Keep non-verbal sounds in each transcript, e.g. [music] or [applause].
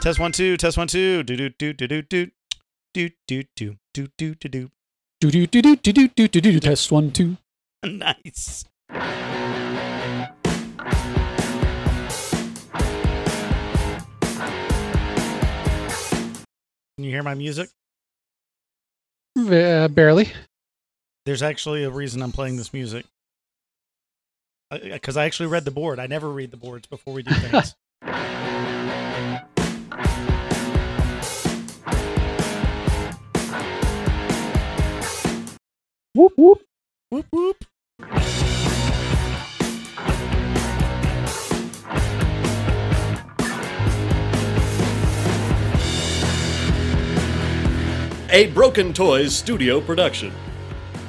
Test one two. Test one two. Do do do do do do do do do do do do do. Do do do do do do do do do. Test one two. Nice. Can you hear my music? Uh, barely. There's actually a reason I'm playing this music. Because I actually read the board. I never read the boards before we do things. Whoop whoop. whoop whoop. A Broken Toys studio production.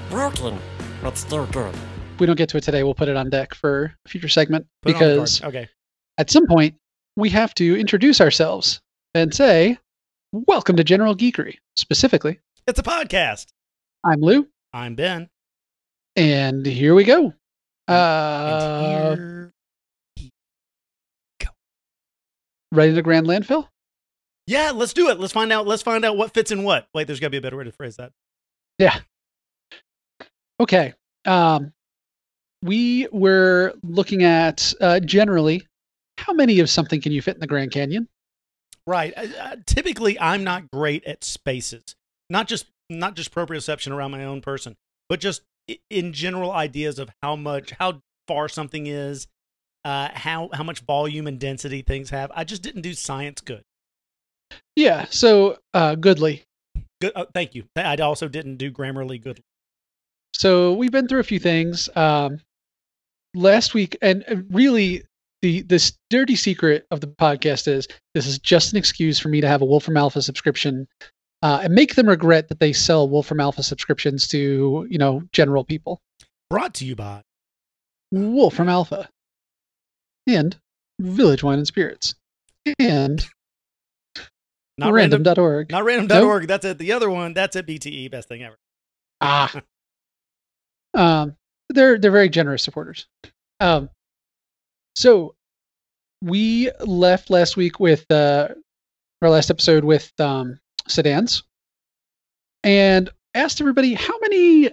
Broken, but still good. We don't get to it today, we'll put it on deck for a future segment Put it on the card. because okay. at some point we have to introduce ourselves and say, "Welcome to General Geekery." Specifically, It's a podcast. I'm Lou, I'm Ben. and here we go. Uh, here- ready to grand landfill? Yeah, let's do it. Let's find out. Let's find out what fits in what. Wait, there's got to be a better way to phrase that. Yeah. Okay. Um, we were looking at uh, generally how many of something can you fit in the Grand Canyon? Right. I, I, typically, I'm not great at spaces. Not just not just proprioception around my own person, but just in general ideas of how much, how far something is, uh, how how much volume and density things have. I just didn't do science good. Yeah. So uh, Goodly. Good. Oh, thank you. I also didn't do Grammarly good. So we've been through a few things um, last week, and uh, really, the this dirty secret of the podcast is this is just an excuse for me to have a Wolfram Alpha subscription uh, and make them regret that they sell Wolfram Alpha subscriptions to you know general people. Brought to you by Wolfram Alpha and Village Wine and Spirits and not random. random.org. Not random.org. That's it. The other one. That's at BTE. Best thing ever. Ah. um, they're they're very generous supporters. Um, so we left last week with uh, our last episode with um, sedans, and asked everybody how many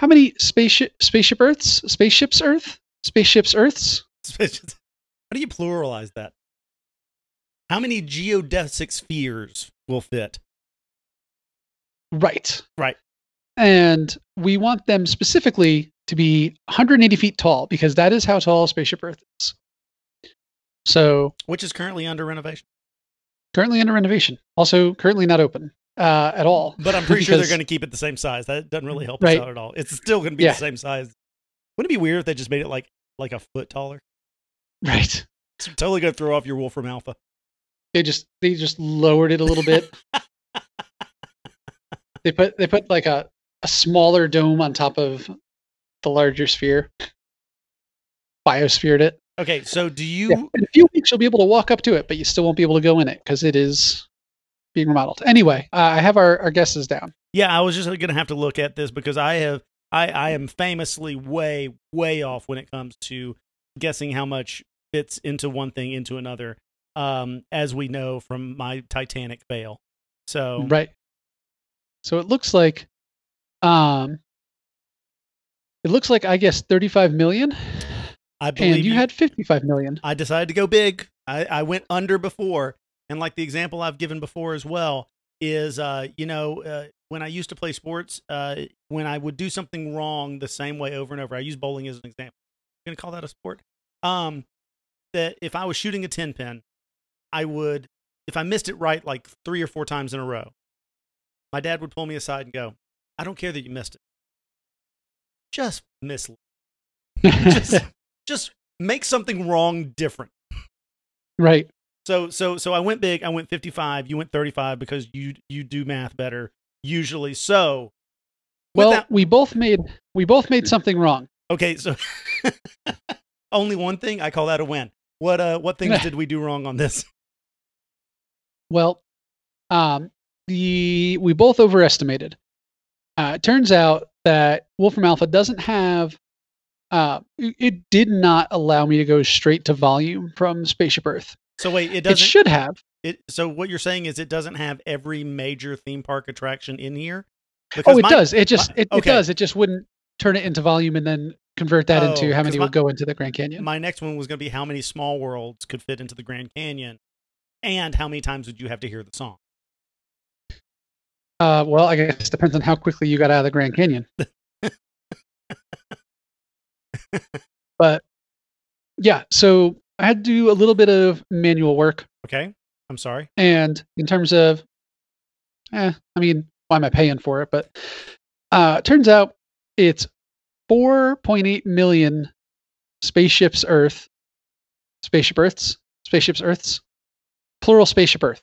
how many spaceship spaceship Earths spaceships Earth spaceships Earths How do you pluralize that? How many geodesic spheres will fit? right Right. and we want them specifically to be 180 feet tall because that is how tall spaceship Earth is. So Which is currently under renovation. Currently under renovation. Also currently not open uh, at all. But I'm pretty sure they're going to keep it the same size. That doesn't really help Right. us out at all. It's still going to be Yeah. the same size. Wouldn't it be weird if they just made it like like a foot taller? [laughs] Right. It's totally going to throw off your Wolfram Alpha. They just they just lowered it a little bit. [laughs] they put they put like a, a smaller dome on top of the larger sphere. Biosphered it. Okay, so do you? Yeah. In a few weeks you'll be able to walk up to it, but you still won't be able to go in it because it is being remodeled. Anyway, uh, I have our, our guesses down. Yeah, I was just going to have to look at this because I have I I am famously way way off when it comes to guessing how much fits into one thing into another. Um, as we know from my Titanic fail. So Right. So it looks like um it looks like I guess 35 million I believe and you had 55 million. I decided to go big. I, I went under before, and like the example I've given before as well is, uh, you know, uh, when I used to play sports, uh, when I would do something wrong the same way over and over. I use bowling as an example. I'm gonna call that a sport. Um, that if I was shooting a ten pin, I would, if I missed it right like three or four times in a row, my dad would pull me aside and go, "I don't care that you missed it. Just miss. [laughs] Just, just make something wrong different." right. So so so I went big. I went 55. You went 35 because you you do math better usually. So Well, that- we both made we both made something wrong. okay, so [laughs] only one thing. I call that a win. What uh what things [laughs] did we do wrong on this? Well, um the we both overestimated. Uh, it turns out that Wolfram Alpha doesn't have uh, it, it did not allow me to go straight to volume from Spaceship Earth. So wait, it It doesn't. should have. It so what you're saying is it doesn't have every major theme park attraction in here. Oh, it my- does. It just my- it, okay. it does. It just wouldn't turn it into volume and then convert that Oh, into how many my- would go into the Grand Canyon. My next one was going to be how many small worlds could fit into the Grand Canyon, and how many times would you have to hear the song? Uh, well, I guess it depends on how quickly you got out of the Grand Canyon. [laughs] [laughs] but yeah, so I had to do a little bit of manual work, Okay, I'm sorry. and in terms of, eh, I mean, why am I paying for it? But uh, turns out it's 4.8 million spaceships Earth, spaceship Earths, spaceships Earths, plural spaceship Earth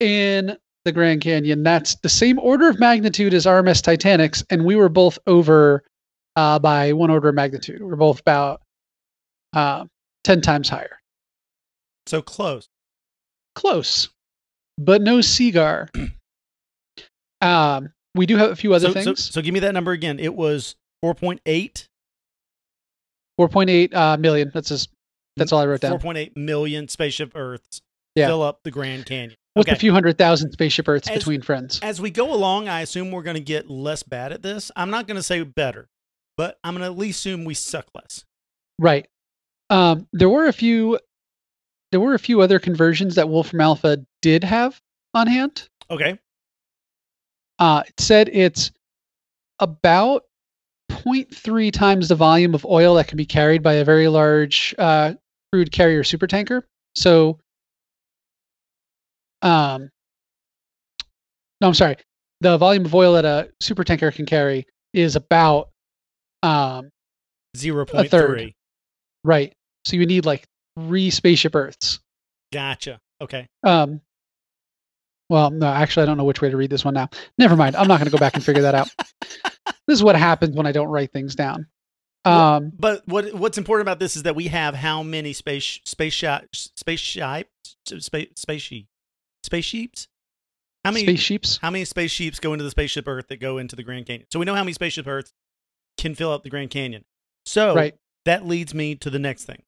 in the Grand Canyon. That's the same order of magnitude as RMS Titanics, and we were both over uh, by one order of magnitude. We're both about uh, 10 times higher. So close. Close, but no Seagar. [clears throat] um, we do have a few other So, so, things. so give me that number again. It was 4.8. 4.8 uh, million. That's just, that's all I wrote down. 4.8 million spaceship Earths Yeah. fill up the Grand Canyon. With okay. a few hundred thousand spaceship Earths As- between friends. As we go along, I assume we're going to get less bad at this. I'm not going to say better, but I'm going to at least assume we suck less. Right. Um, there were a few. There were a few other conversions that Wolfram Alpha did have on hand. Okay. Uh, it said it's about 0.3 times the volume of oil that can be carried by a very large uh, crude carrier supertanker. So, um, no, I'm sorry. The volume of oil that a supertanker can carry is about um, 0.3. right. So you need like three spaceship Earths. Gotcha. Okay. Um, well, no, actually, I don't know which way to read this one now. Never mind. I'm not going to go back and figure that out. [laughs] This is what happens when I don't write things down. Um, But what what's important about this is that we have how many space space shot space ship space space sheep space sheeps? How many spaceships. how many space sheeps go into the spaceship Earth that go into the Grand Canyon? So we know how many spaceship Earths can fill up the Grand Canyon. So Right. that leads me to the next thing.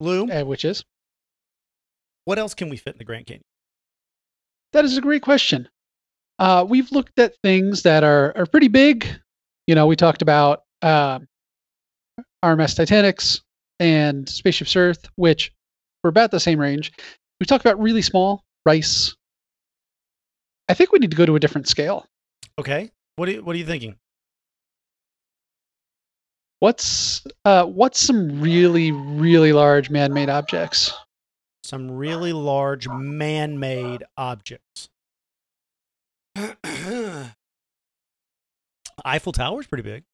Lou, Uh, which is what else can we fit in the Grand Canyon? that is a great question. Uh, we've looked at things that are are pretty big. You know, we talked about um, RMS Titanics and Spaceships Earth, which were about the same range. We talked about really small rice. I think we need to go to a different scale. Okay. What are you, what are you thinking? What's uh, what's some really really large man-made objects? Some really large man-made objects. [clears throat] Eiffel Tower is pretty big.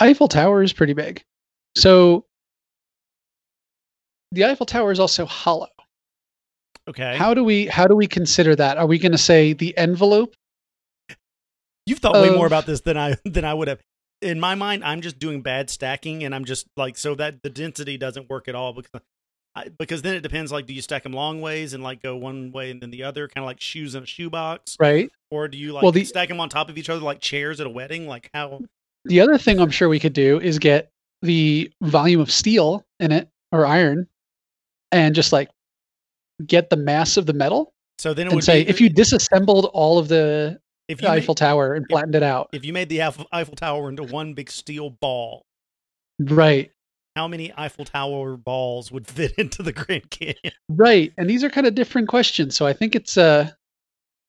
Eiffel Tower is pretty big. So the Eiffel Tower is also hollow. Okay. How do we how do we consider that? Are we going to say the envelope? You've thought way more about this than I than I would have. In my mind, I'm just doing bad stacking, and I'm just like so that the density doesn't work at all because I, because then it depends. Like, do you stack them long ways and like go one way and then the other, kind of like shoes in a shoebox, Right. or do you like Well, the- stack them on top of each other like chairs at a wedding? Like how? The other thing I'm sure we could do is get the volume of steel in it or iron, and just like get the mass of the metal So then it would say be, if you disassembled all of the if you Eiffel made, Tower and flattened it out. if you made the Eiffel, Eiffel Tower into one big steel ball, Right. how many Eiffel Tower balls would [laughs] fit into the Grand Canyon? Right. And these are kind of different questions. So I think it's uh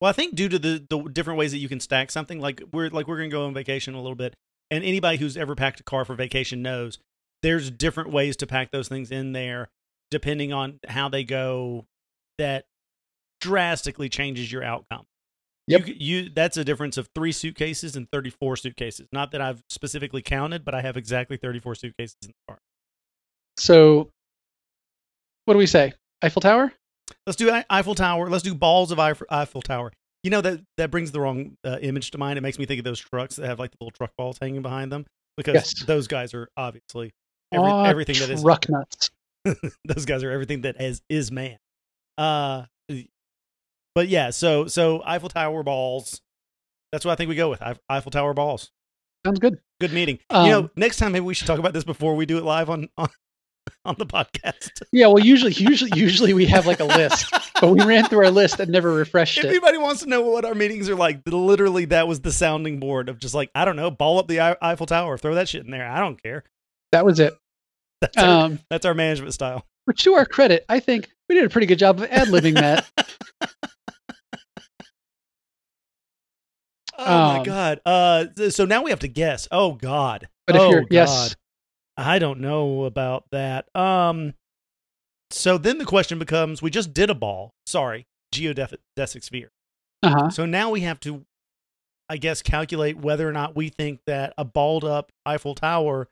Well, I think due to the the different ways that you can stack something, like we're like we're gonna go on vacation a little bit, and anybody who's ever packed a car for vacation knows there's different ways to pack those things in there, depending on how they go. That drastically changes your outcome. Yep. You, you that's a difference of three suitcases and 34 suitcases. Not that I've specifically counted, but I have exactly 34 suitcases in the car. so what do we say? Eiffel Tower? Let's do Eiffel Tower. Let's do balls of Eiff- Eiffel Tower. You know that that brings the wrong uh, image to mind. It makes me think of those trucks that have like the little truck balls hanging behind them because Yes. those guys are obviously every, everything that is truck nuts. [laughs] those guys are everything that is is man. Uh, but yeah, so so Eiffel Tower balls. That's what I think we go with Eiffel Tower balls. Sounds good. Good meeting. you know, Um, next time maybe we should talk about this before we do it live on on, [laughs] on the podcast. Yeah, well, usually, usually, usually we have like a list, but we ran through our list and never refreshed If it. anybody wants to know what our meetings are like, literally that was the sounding board of just like I don't know, ball up the Eiffel Tower, throw that shit in there. I don't care. That was it. [laughs] That's our, Um, that's our management style. which, to our credit, I think we did a pretty good job of ad libbing that. [laughs] Oh my Um, god. Uh, so now we have to guess. Oh god. But if oh you're god. yes, I don't know about that. Um, so then the question becomes: We just did a ball. Sorry, geodesic sphere. uh huh. So now we have to, I guess, calculate whether or not we think that a balled up Eiffel Tower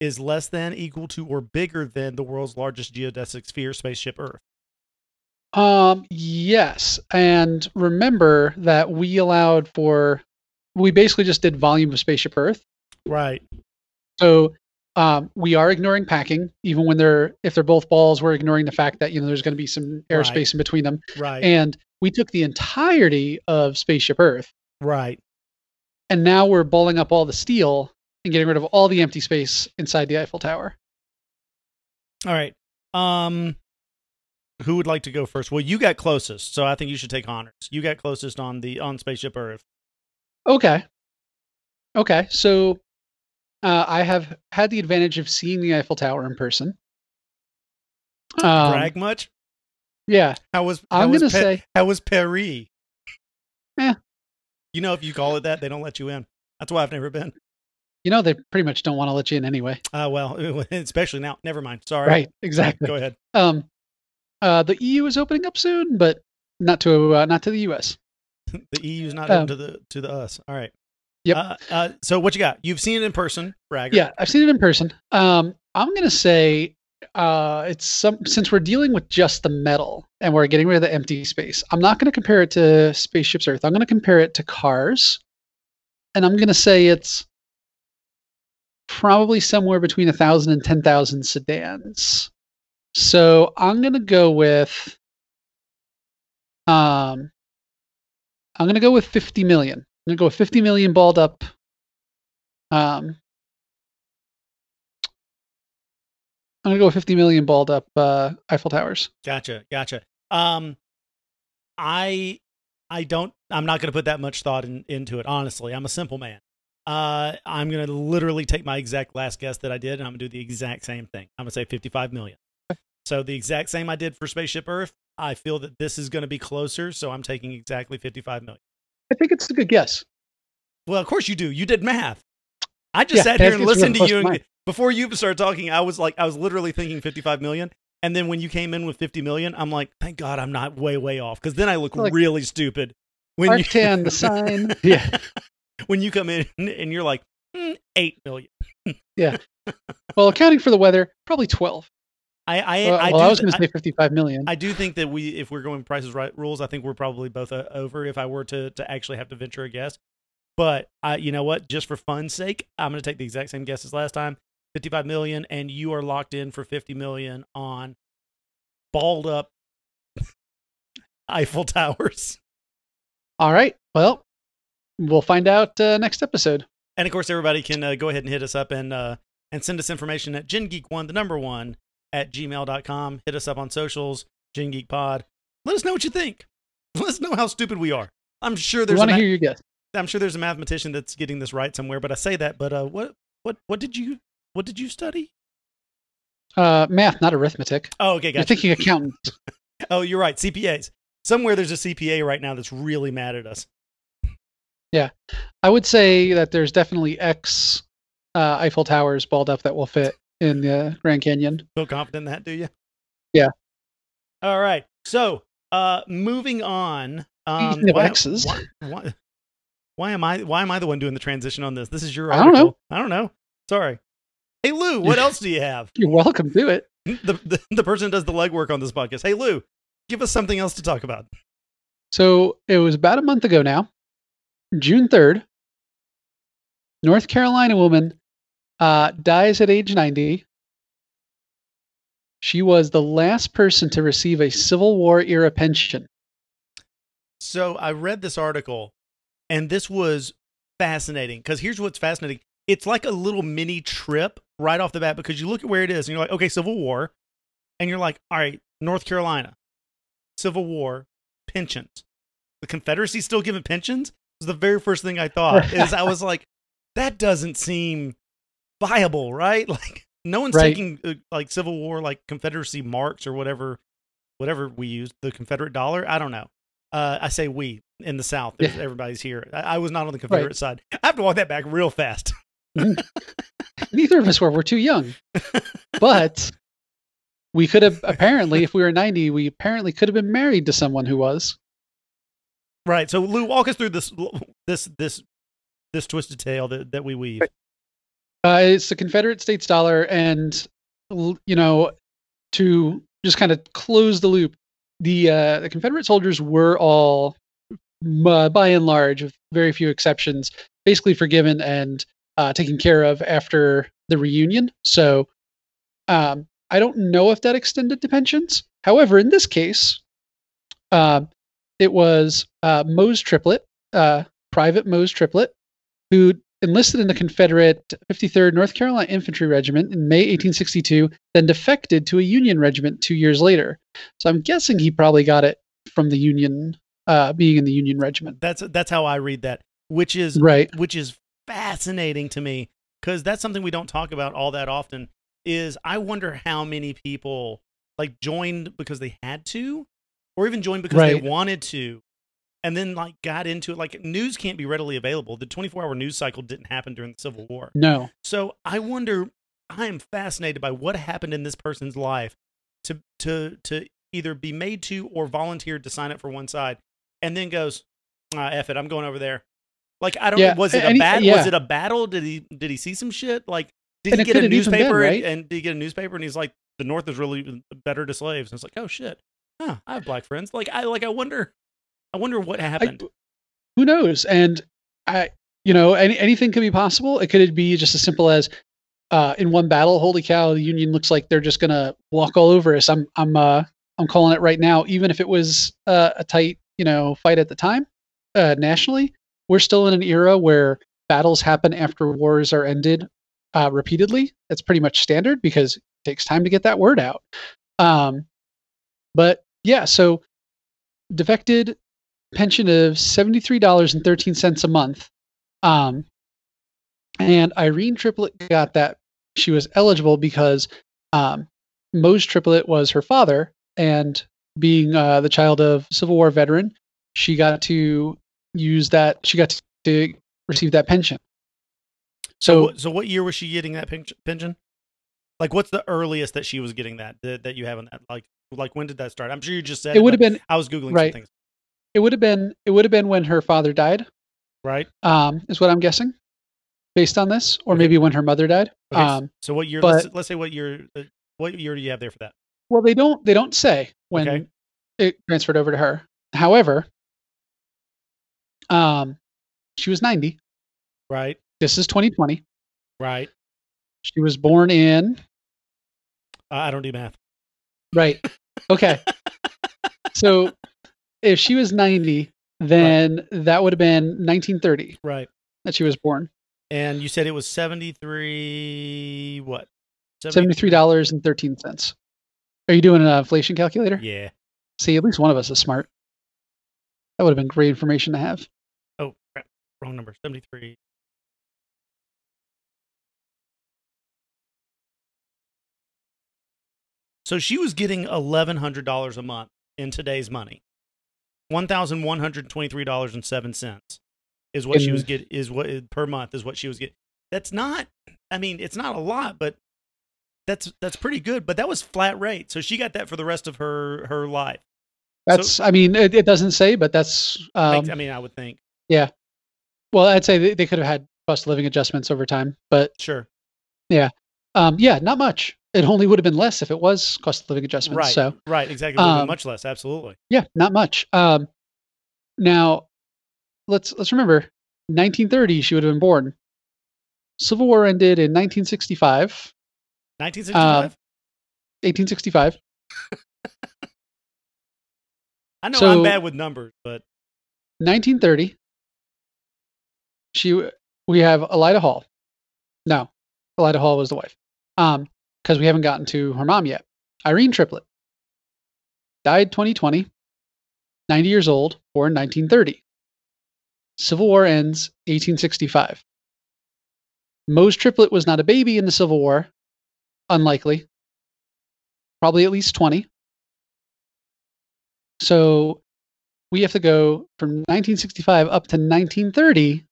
is less than, equal to, or bigger than the world's largest geodesic sphere, spaceship Earth. Um, yes, and remember that we allowed for we basically just did volume of spaceship Earth. Right. So um, we are ignoring packing, even when they're if they're both balls. We're ignoring the fact that you know there's going to be some airspace Right. in between them, Right. and we took the entirety of spaceship Earth, right. and now we're balling up all the steel and getting rid of all the empty space inside the Eiffel Tower. All right. Um, who would like to go first? Well, you got closest, so I think you should take honors. You got closest on the on spaceship Earth. Okay. Okay. So uh, I have had the advantage of seeing the Eiffel Tower in person. Um, Brag much? Yeah. How was how I'm was going to Pa- say, how was Paris? Eh. You know, if you call it that, they don't let you in. That's why I've never been. you know, they pretty much don't want to let you in anyway. Uh, well, [laughs] especially now. Never mind. Sorry. Right. Exactly. Go ahead. Um, uh, the EU is opening up soon, but not to uh, not to the US. [laughs] The EU is not Um, into the to the us. All right. Yep. Uh, uh, so what you got? You've seen it in person, bragger. Yeah, I've seen it in person. Um, I'm gonna say uh, it's some since we're dealing with just the metal and we're getting rid of the empty space. I'm not gonna compare it to spaceships Earth. I'm gonna compare it to cars, and I'm gonna say it's probably somewhere between a thousand and ten thousand sedans. So I'm gonna go with um, I'm gonna go with 50 million. I'm gonna go with 50 million balled up. Um, I'm gonna go with 50 million balled up uh, Eiffel Towers. Gotcha. Gotcha. Um, I I don't. I'm not to put that much thought in, into it. Honestly, I'm a simple man. Uh, I'm to literally take my exact last guess that I did, and I'm to do the exact same thing. I'm to say 55 million. So the exact same I did for Spaceship Earth. I feel that this is going to be closer, so I'm taking exactly 55 million. I think it's a good guess. Well, of course you do. You did math. I just Yeah, sat here and really listened to you. to And before you started talking, I was like, I was literally thinking 55 million. And then when you came in with 50 million, I'm like, thank God I'm not way, way off. Because then I look Like- really stupid. When you, Arctan, the [laughs] sign. Yeah. when you come in and you're like, "Hmm, 8 million. Well, accounting for the weather, probably 12. I, I, Well, I, well, do, I was going to say 55 million. I do think that we, if we're going prices right rules, I think we're probably both uh, over if I were to, to actually have to venture a guess. But I, you know what? Just for fun's sake, I'm going to take the exact same guess as last time, 55 million, and you are locked in for 50 million on balled up [laughs] Eiffel Towers. All right. Well, we'll find out uh, next episode. And of course, everybody can uh, go ahead and hit us up and uh, and send us information at gengeek1, the number one, at gmail.com. Hit us up on socials, Gen Geek Pod. Let us know what you think. [laughs] Let us know how stupid we are. I'm sure there's a want to ma- hear your guess. I'm sure there's a mathematician that's getting this right somewhere, but I say that. But uh, what what what did you what did you study? Uh, math, not arithmetic. Oh, okay, You're gotcha. thinking accountant. [laughs] oh, you're right. CPAs. Somewhere there's a CPA right now that's really mad at us. Yeah, I would say that there's definitely X uh, Eiffel Towers balled up that will fit in the Grand Canyon. Feel confident in that, do you? Yeah. All right. So, uh, moving on. Um, why, Why, why, why am I why am I the one doing the transition on this? This is your I don't know. I don't know. Sorry. Hey Lou, what [laughs] else do you have? You're welcome to it. The, the the person does the legwork on this podcast. Hey Lou, give us something else to talk about. So it was about a month ago now, June 3rd. North Carolina woman uh, dies at age 90. She was the last person to receive a Civil War era pension. So I read this article, and this was fascinating because here's what's fascinating. It's like a little mini trip right off the bat because you look at where it is and you're like, okay, Civil War, and you're like, all right, North Carolina, Civil War, pensions. The Confederacy still giving pensions was the very first thing I thought. is I was like, that doesn't seem viable, right? [laughs] Like no one's Right. taking uh, like Civil War like Confederacy marks or whatever, whatever we used the Confederate dollar. I don't know. Uh, I say we in the South. Yeah. Everybody's here. I, I was not on the Confederate side. I have to walk that back real fast. [laughs] Neither of us were. We're too young. but we could have apparently, if we were 90, we apparently could have been married to someone who was. Right. So Lou, walk us through this this this this twisted tale that, that we weave. Right. Uh, it's the Confederate States dollar, and you know, to just kind of close the loop, the uh, the Confederate soldiers were all, uh, by and large, with very few exceptions, basically forgiven and uh, taken care of after the reunion. So, um, I don't know if that extended to pensions. However, in this case, um, it was uh, Mose Triplett, uh, Private Mose Triplett, who enlisted in the Confederate 53rd North Carolina Infantry Regiment in May 1862, then defected to a Union regiment two years later. So I'm guessing he probably got it from the Union, uh, being in the Union regiment. That's that's how I read that, which is Right. which is fascinating to me because that's something we don't talk about all that often. Is I wonder how many people like joined because they had to, or even joined because they wanted to, and then like got into it. Like news can't be readily available. The 24 hour news cycle didn't happen during the Civil War. No. So I wonder. I am fascinated by what happened in this person's life to to to either be made to or volunteered to sign up for one side, and then goes, ah, "F it, I'm going over there." Like I don't. Yeah, was it a bad? yeah. Was it a battle? Did he did he see some shit? Like did And he get a even been, newspaper? right? and, and did he get a newspaper? And he's like, "The North is really better to slaves." And it's like, "Oh shit, huh? I have black friends." Like I like I wonder. I wonder what I- happened. who knows? And I, you know, any, anything could be possible. It could be just as simple as, uh, in one battle, holy cow, the Union looks like they're just gonna walk all over us. I'm, I'm, uh, I'm calling it right now. Even if it was uh, a tight, you know, fight at the time, uh, nationally, we're still in an era where battles happen after wars are ended uh, repeatedly. That's pretty much standard because it takes time to get that word out. Um, but yeah, so defected pension of $73.13 a month. Um, and Irene Triplett got that. She was eligible because um, Mose Triplett was her father, and being uh, the child of Civil War veteran, she got to use that. She got to receive that pension. So, So what- so what year was she getting that pension? Like, what's the earliest that she was getting that that, that you have on that? Like, like when did that start? I'm sure you just said it would have been I was googling right. some things. It would have been it would have been when her father died. Right. Um, is what I'm guessing, based on this, or Okay. maybe when her mother died. Okay, Um, so what year? but- let's, let's say what year? Uh, what year do you have there for that? Well, they don't they don't say when Okay. it transferred over to her. However, um, she was 90. Right. This is 2020. Right. She was born in Uh, I don't do math. right. Okay. [laughs] so if she was 90, then that would have been 1930 Right. that she was born. And you said it was seventy three. What? Seventy-three dollars and thirteen cents. Are you doing an inflation calculator? Yeah. See, at least one of us is smart. That would have been great information to have. Oh, crap. wrong number. Seventy three. So she was getting eleven hundred dollars a month in today's money. One thousand one hundred twenty three dollars and seven cents is what she was get is what per month is what she was getting. That's not. I mean, it's not a lot, but that's that's pretty good. But that was flat rate, so she got that for the rest of her her life. That's, I mean, it, it doesn't say, but that's, um, Makes- I mean, I would think. Yeah. Well, I'd say they, they could have had cost of living adjustments over time, but Sure. Yeah. Um, yeah, not much. It only would have been less if it was cost of living adjustments. Right. So right. Exactly. Um, much less. Absolutely. yeah, not much. Um, now let's let's remember, 1930 she would have been born. Civil War ended in 1965. 1965. 1865. I know I'm bad with numbers, but 1930. She we have Elida Hall. No, Elida Hall was the wife. Um, because we haven't gotten to her mom yet. Irene Triplett died 2020, 90 years old, born 1930. Civil War ends 1865. Mose Triplett was not a baby in the Civil War, unlikely. Probably at least 20. So we have to go from 1965 up to 1930,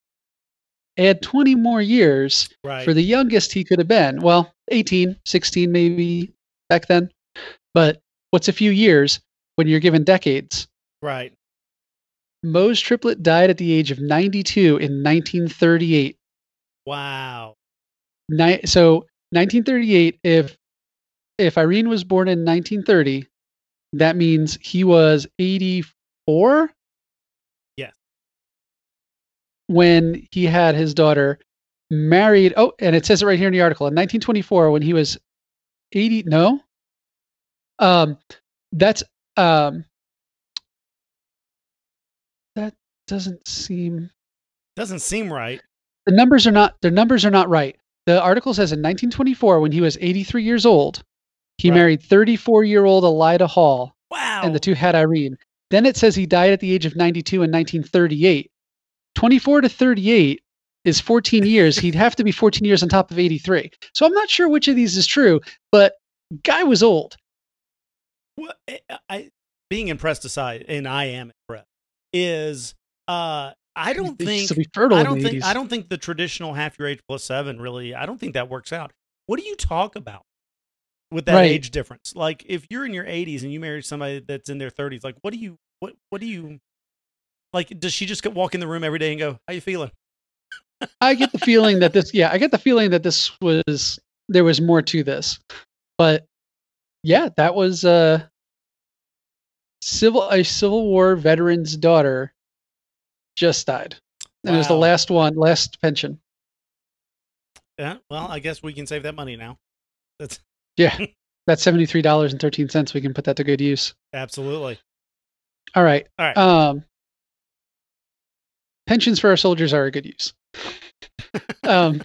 add 20 more years Right. for the youngest he could have been. Well, 18, 16 maybe back then. But what's a few years when you're given decades? right. Mose Triplett died at the age of 92 in 1938. Wow. Ni- so 1938 if if Irene was born in 1930, that means he was 84 Yes. When he had his daughter married oh and it says it right here in the article in 1924 when he was 80 no um that's um that doesn't seem Doesn't seem right. the numbers are not the numbers are not right. The article says in 1924, when he was 83 years old, he Right. married 34 year old Elida Hall, Wow. and the two had Irene. Then it says he died at the age of 92 in 1938. 24 to 38 is 14 years. He'd have to be 14 years on top of 83. So I'm not sure which of these is true, but guy was old. Well, I, I being impressed aside, and I am impressed, is uh I don't think I don't think 80s. I don't think the traditional half your age plus seven really I don't think that works out. What do you talk about with that Right. age difference? Like if you're in your 80s and you marry somebody that's in their 30s, like what do you what what do you like? Does she just walk in the room every day and go, "How you feeling?" I get the feeling that this, yeah, I get the feeling that this was there was more to this, but yeah, that was uh, civil a Civil War veteran's daughter just died, and it was the last one, last pension. Yeah. Well, I guess we can save that money now. That's [laughs] Yeah, [laughs] that's seventy three dollars and thirteen cents. We can put that to good use. absolutely All right, all right. um, pensions for our soldiers are a good use. um,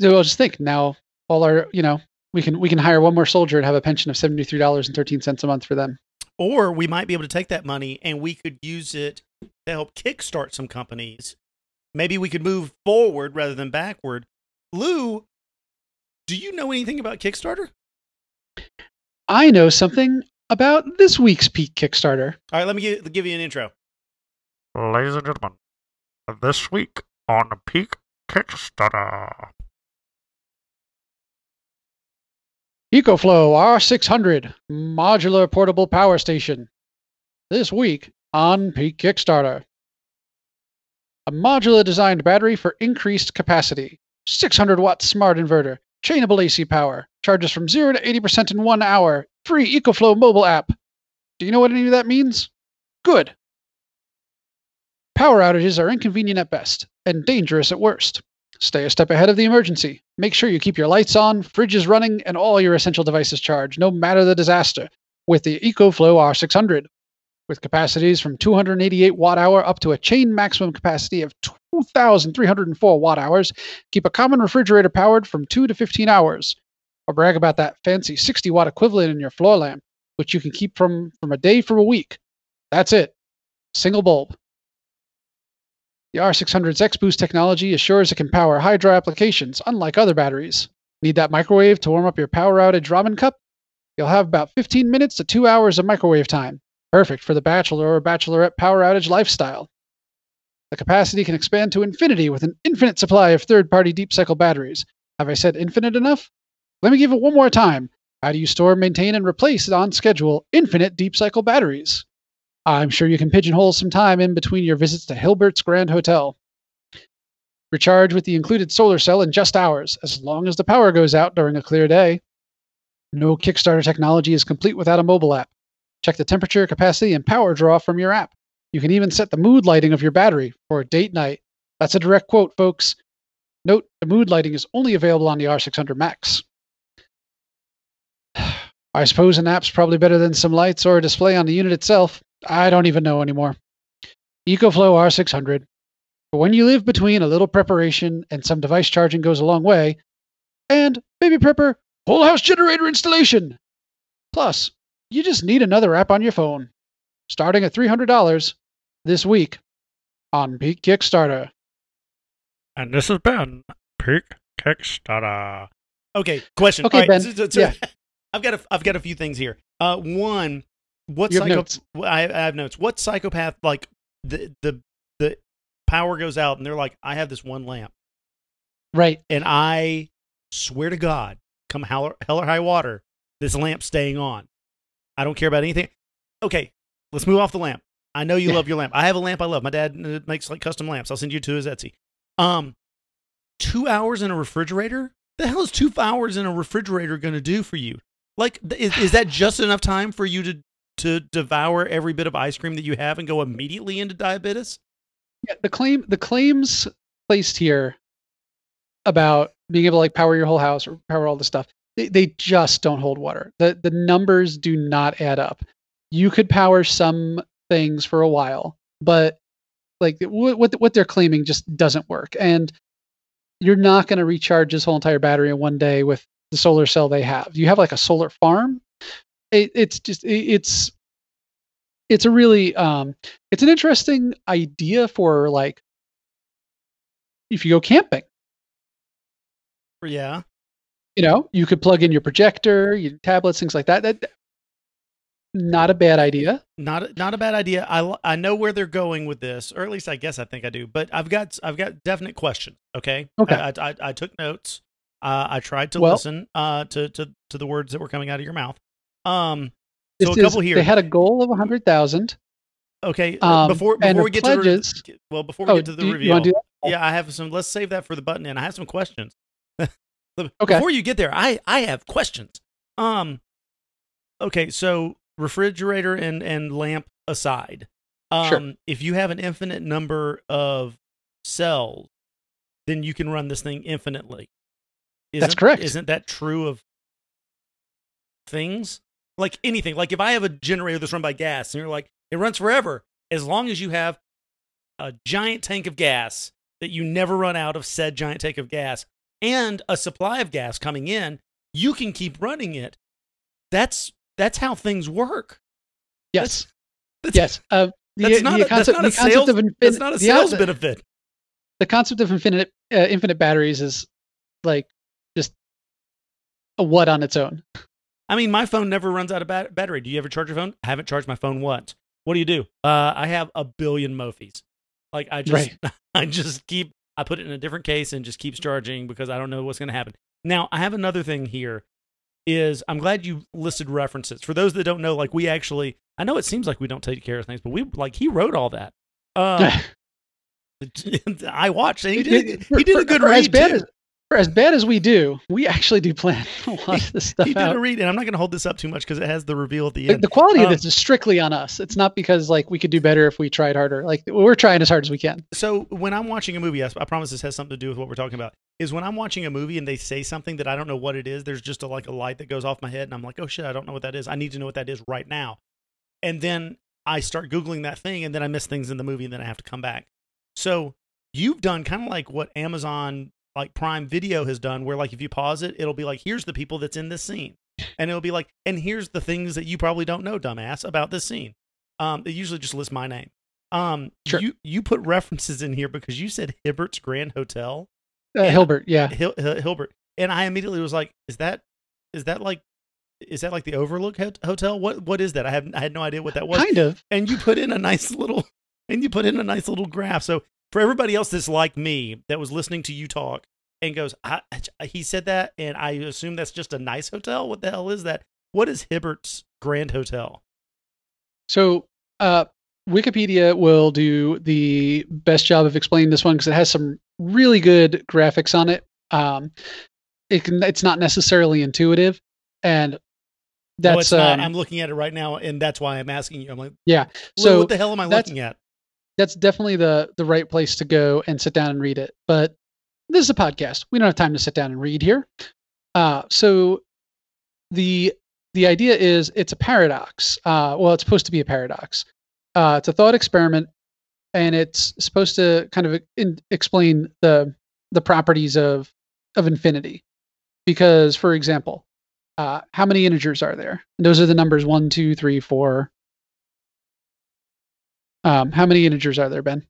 so I'll just think now. All our, you know, we can we can hire one more soldier and have a pension of seventy three dollars and thirteen cents a month for them. Or we might be able to take that money and we could use it to help kickstart some companies. Maybe we could move forward rather than backward. Lou, do you know anything about Kickstarter? I know something about this week's Peak Kickstarter. All right, let me give, give you an intro. Ladies and gentlemen, this week on Peak Kickstarter. EcoFlow R600 modular portable power station. This week on Peak Kickstarter. A modular designed battery for increased capacity. 600 watt smart inverter. Chainable AC power. Charges from 0 to 80% in one hour. Free EcoFlow mobile app. Do you know what any of that means? Good. Power outages are inconvenient at best and dangerous at worst. Stay a step ahead of the emergency. Make sure you keep your lights on, fridges running, and all your essential devices charged, no matter the disaster, with the EcoFlow R600. With capacities from 288 watt hour up to a chain maximum capacity of 2,304 watt hours, keep a common refrigerator powered from 2 to 15 hours. Or brag about that fancy 60 watt equivalent in your floor lamp, which you can keep from, from a day for a week. That's it. Single bulb. The R600's X-Boost technology assures it can power hydro applications, unlike other batteries. Need that microwave to warm up your power outage ramen cup? You'll have about 15 minutes to 2 hours of microwave time. Perfect for the bachelor or bachelorette power outage lifestyle. The capacity can expand to infinity with an infinite supply of third-party deep cycle batteries. Have I said infinite enough? Let me give it one more time. How do you store, maintain, and replace on schedule infinite deep cycle batteries? I'm sure you can pigeonhole some time in between your visits to Hilbert's Grand Hotel. Recharge with the included solar cell in just hours, as long as the power goes out during a clear day. No Kickstarter technology is complete without a mobile app. Check the temperature, capacity, and power draw from your app. You can even set the mood lighting of your battery for a date night. That's a direct quote, folks. Note the mood lighting is only available on the R600 Max. [sighs] I suppose an app's probably better than some lights or a display on the unit itself. I don't even know anymore. EcoFlow R600. But when you live between a little preparation and some device charging goes a long way, and Baby Prepper whole house generator installation. Plus, you just need another app on your phone, starting at $300 this week on Peak Kickstarter. And this has been Peak Kickstarter. Okay, question. Okay, All Ben. so- so- so- Yeah. [laughs] I've got a, I've got a few things here. Uh, one, what psycho-. I, I have notes. What psychopath like the the the power goes out and they're like, I have this one lamp, Right. and I swear to God, come hell or, hell or high water, this lamp's staying on. I don't care about anything. Okay, let's move off the lamp. I know you Yeah. love your lamp. I have a lamp I love. My dad uh, makes like custom lamps. I'll send you to his Etsy. Um, two hours in a refrigerator. The hell is two hours in a refrigerator going to do for you? Like, is, is that just enough time for you to to devour every bit of ice cream that you have and go immediately into diabetes? Yeah, the claim the claims placed here about being able to like power your whole house or power all the stuff they, they just don't hold water. The the numbers do not add up. You could power some things for a while but like what what, what they're claiming just doesn't work. And you're not going to recharge this whole entire battery in one day with the solar cell they have. You have like a solar farm it, it's just it, it's it's a really um it's an interesting idea for like if you go camping Yeah. you know you could plug in your projector your tablets things like that that not a bad idea not a- not a bad idea. I I know where they're going with this, or at least I guess I think I do. But I've got I've got definite questions. Okay. Okay. I I, I, I took notes. Uh, I tried to Well- listen uh to, to to the words that were coming out of your mouth. Um. This So a is- couple here. they had a goal of a 100000 Okay. uh, Um, before before we get pledges- to the well before we oh get to the you, reveal. you that Yeah, I have some. Let's save that for the button, and I have some questions. [laughs] Okay. Before you get there, I I have questions. Um. Okay, so refrigerator and and lamp aside, um, Sure. if you have an infinite number of cells, then you can run this thing infinitely. That's Isn't- correct. Isn't that true of things? Like anything. Like if I have a generator that's run by gas, and you're like, it runs forever as long as you have a giant tank of gas that you never run out of said giant tank of gas and a supply of gas coming in, you can keep running it. That's that's how things work. yes That's, yes uh, the, that's not, the a, concept, that's not a the sales. of infin- that's not a sales the, benefit. the concept of infinite uh, infinite batteries is like just a what on its own I mean, my phone never runs out of bat- battery. Do you ever charge your phone? I haven't charged my phone once. What do you do? Uh, I have a billion Mophies. Like I just, [laughs] I just keep. I put it in a different case and just keeps charging because I don't know what's going to happen. Now, I have another thing here. Is I'm glad you listed references for those that don't know. Like we actually, I know it seems like we don't take care of things, but we like he wrote all that. Um, [laughs] [laughs] I watched. And he did. He did a good for as bad too. as, for as bad as we do we actually do plan [laughs] a lot of this stuff He did out a read, and I'm not going to hold this up too much because it has the reveal at the the, end. the quality Um, of this is strictly on us it's not because like we could do better if we tried harder like we're trying as hard as we can so when I'm watching a movie, I, I promise this has something to do with what we're talking about. Is when I'm watching a movie and they say something that I don't know what it is. There's just a, like a light that goes off my head, and I'm like, oh shit, I don't know what that is. I need to know what that is right now. And then I start googling that thing, and then I miss things in the movie, and then I have to come back. So you've done kind of like what Amazon like Prime Video has done, where like if you pause it, it'll be like, here's the people that's in this scene, and it'll be like, and here's the things that you probably don't know, dumbass, about this scene. Um, it usually just lists my name. Um, Sure. you you put [laughs] references in here because you said Hibbert's Grand Hotel, uh, hilbert yeah Hil- Hil- Hilbert, and I immediately was like, is that is that like is that like the Overlook Hotel? What what is that? I have I had no idea what that was. kind of And you put in a nice little [laughs] and you put in a nice little graph. So for everybody else that's like me that was listening to you talk and goes, he said that, and I assume that's just a nice hotel. What the hell is that? What is Hibbert's Grand Hotel? So, uh, Wikipedia will do the best job of explaining this one because it has some really good graphics on it. Um, it can, it's not necessarily intuitive, and no, that's not. um, I'm looking at it right now, and that's why I'm asking you. I'm like, yeah. So what the hell am I looking at? That's definitely the the right place to go and sit down and read it. But this is a podcast. We don't have time to sit down and read here. Uh, so the the idea is it's a paradox. Uh, well, it's supposed to be a paradox. Uh, it's a thought experiment, and it's supposed to kind of in, explain the the properties of of infinity. because, for example, uh, how many integers are there? Those are the numbers one, two, three, four. Um, how many integers are there, Ben?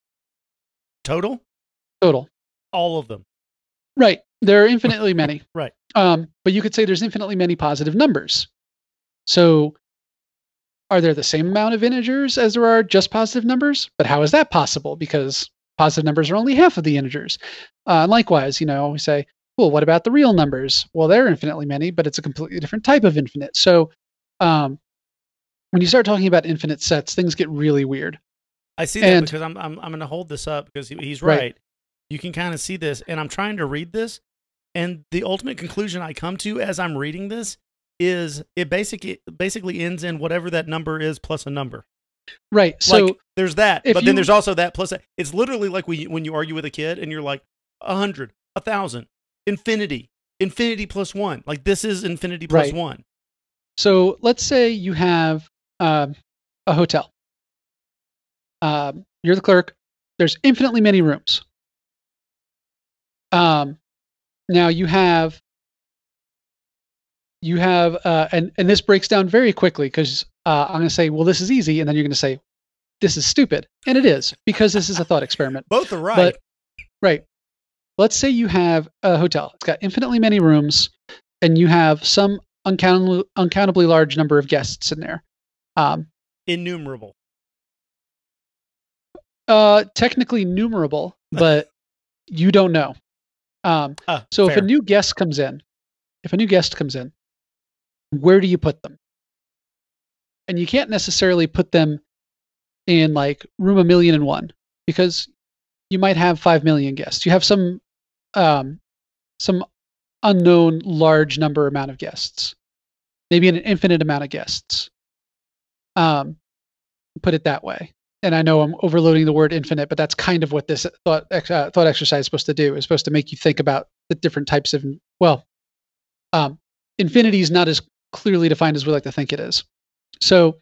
Total, Total. all of them. Right. There are infinitely many. [coughs] Right. Um, but you could say there's infinitely many positive numbers. So are there the same amount of integers as there are just positive numbers? But how is that possible? Because positive numbers are only half of the integers. Uh, and likewise, you know, we say, well, what about the real numbers? Well, they're infinitely many, but it's a completely different type of infinite. So um, when you start talking about infinite sets, things get really weird. I see that And- because I'm I'm I'm going to hold this up because he, he's Right. right. You can kind of see this, and I'm trying to read this, and the ultimate conclusion I come to as I'm reading this is it basically basically ends in whatever that number is plus a number. Right. So like there's that, but you- then there's also that plus. that. It's literally like when you, when you argue with a kid and you're like a hundred, a thousand, infinity, infinity plus one. Like this is infinity plus Right. one. So let's say you have um, a hotel. Um, you're the clerk. There's infinitely many rooms. Um, now you have you have uh, and and this breaks down very quickly because uh, I'm going to say, well, this is easy, and then you're going to say, this is stupid, and it is because this is a thought experiment. Both are right. But right, let's say you have a hotel. It's got infinitely many rooms, and you have some uncountably, uncountably large number of guests in there. Um, Innumerable. Uh, technically numerable, but you don't know. Um, [laughs] Ah, so if a new guest comes in, if a new guest comes in, where do you put them? And you can't necessarily put them in like room a million and one because you might have five million guests. You have some um, some unknown large number amount of guests, maybe an infinite amount of guests. Um, put it that way. And I know I'm overloading the word infinite, but that's kind of what this thought uh, thought exercise is supposed to do. It's supposed to make you think about the different types of well, um, infinity is not as clearly defined as we like to think it is. So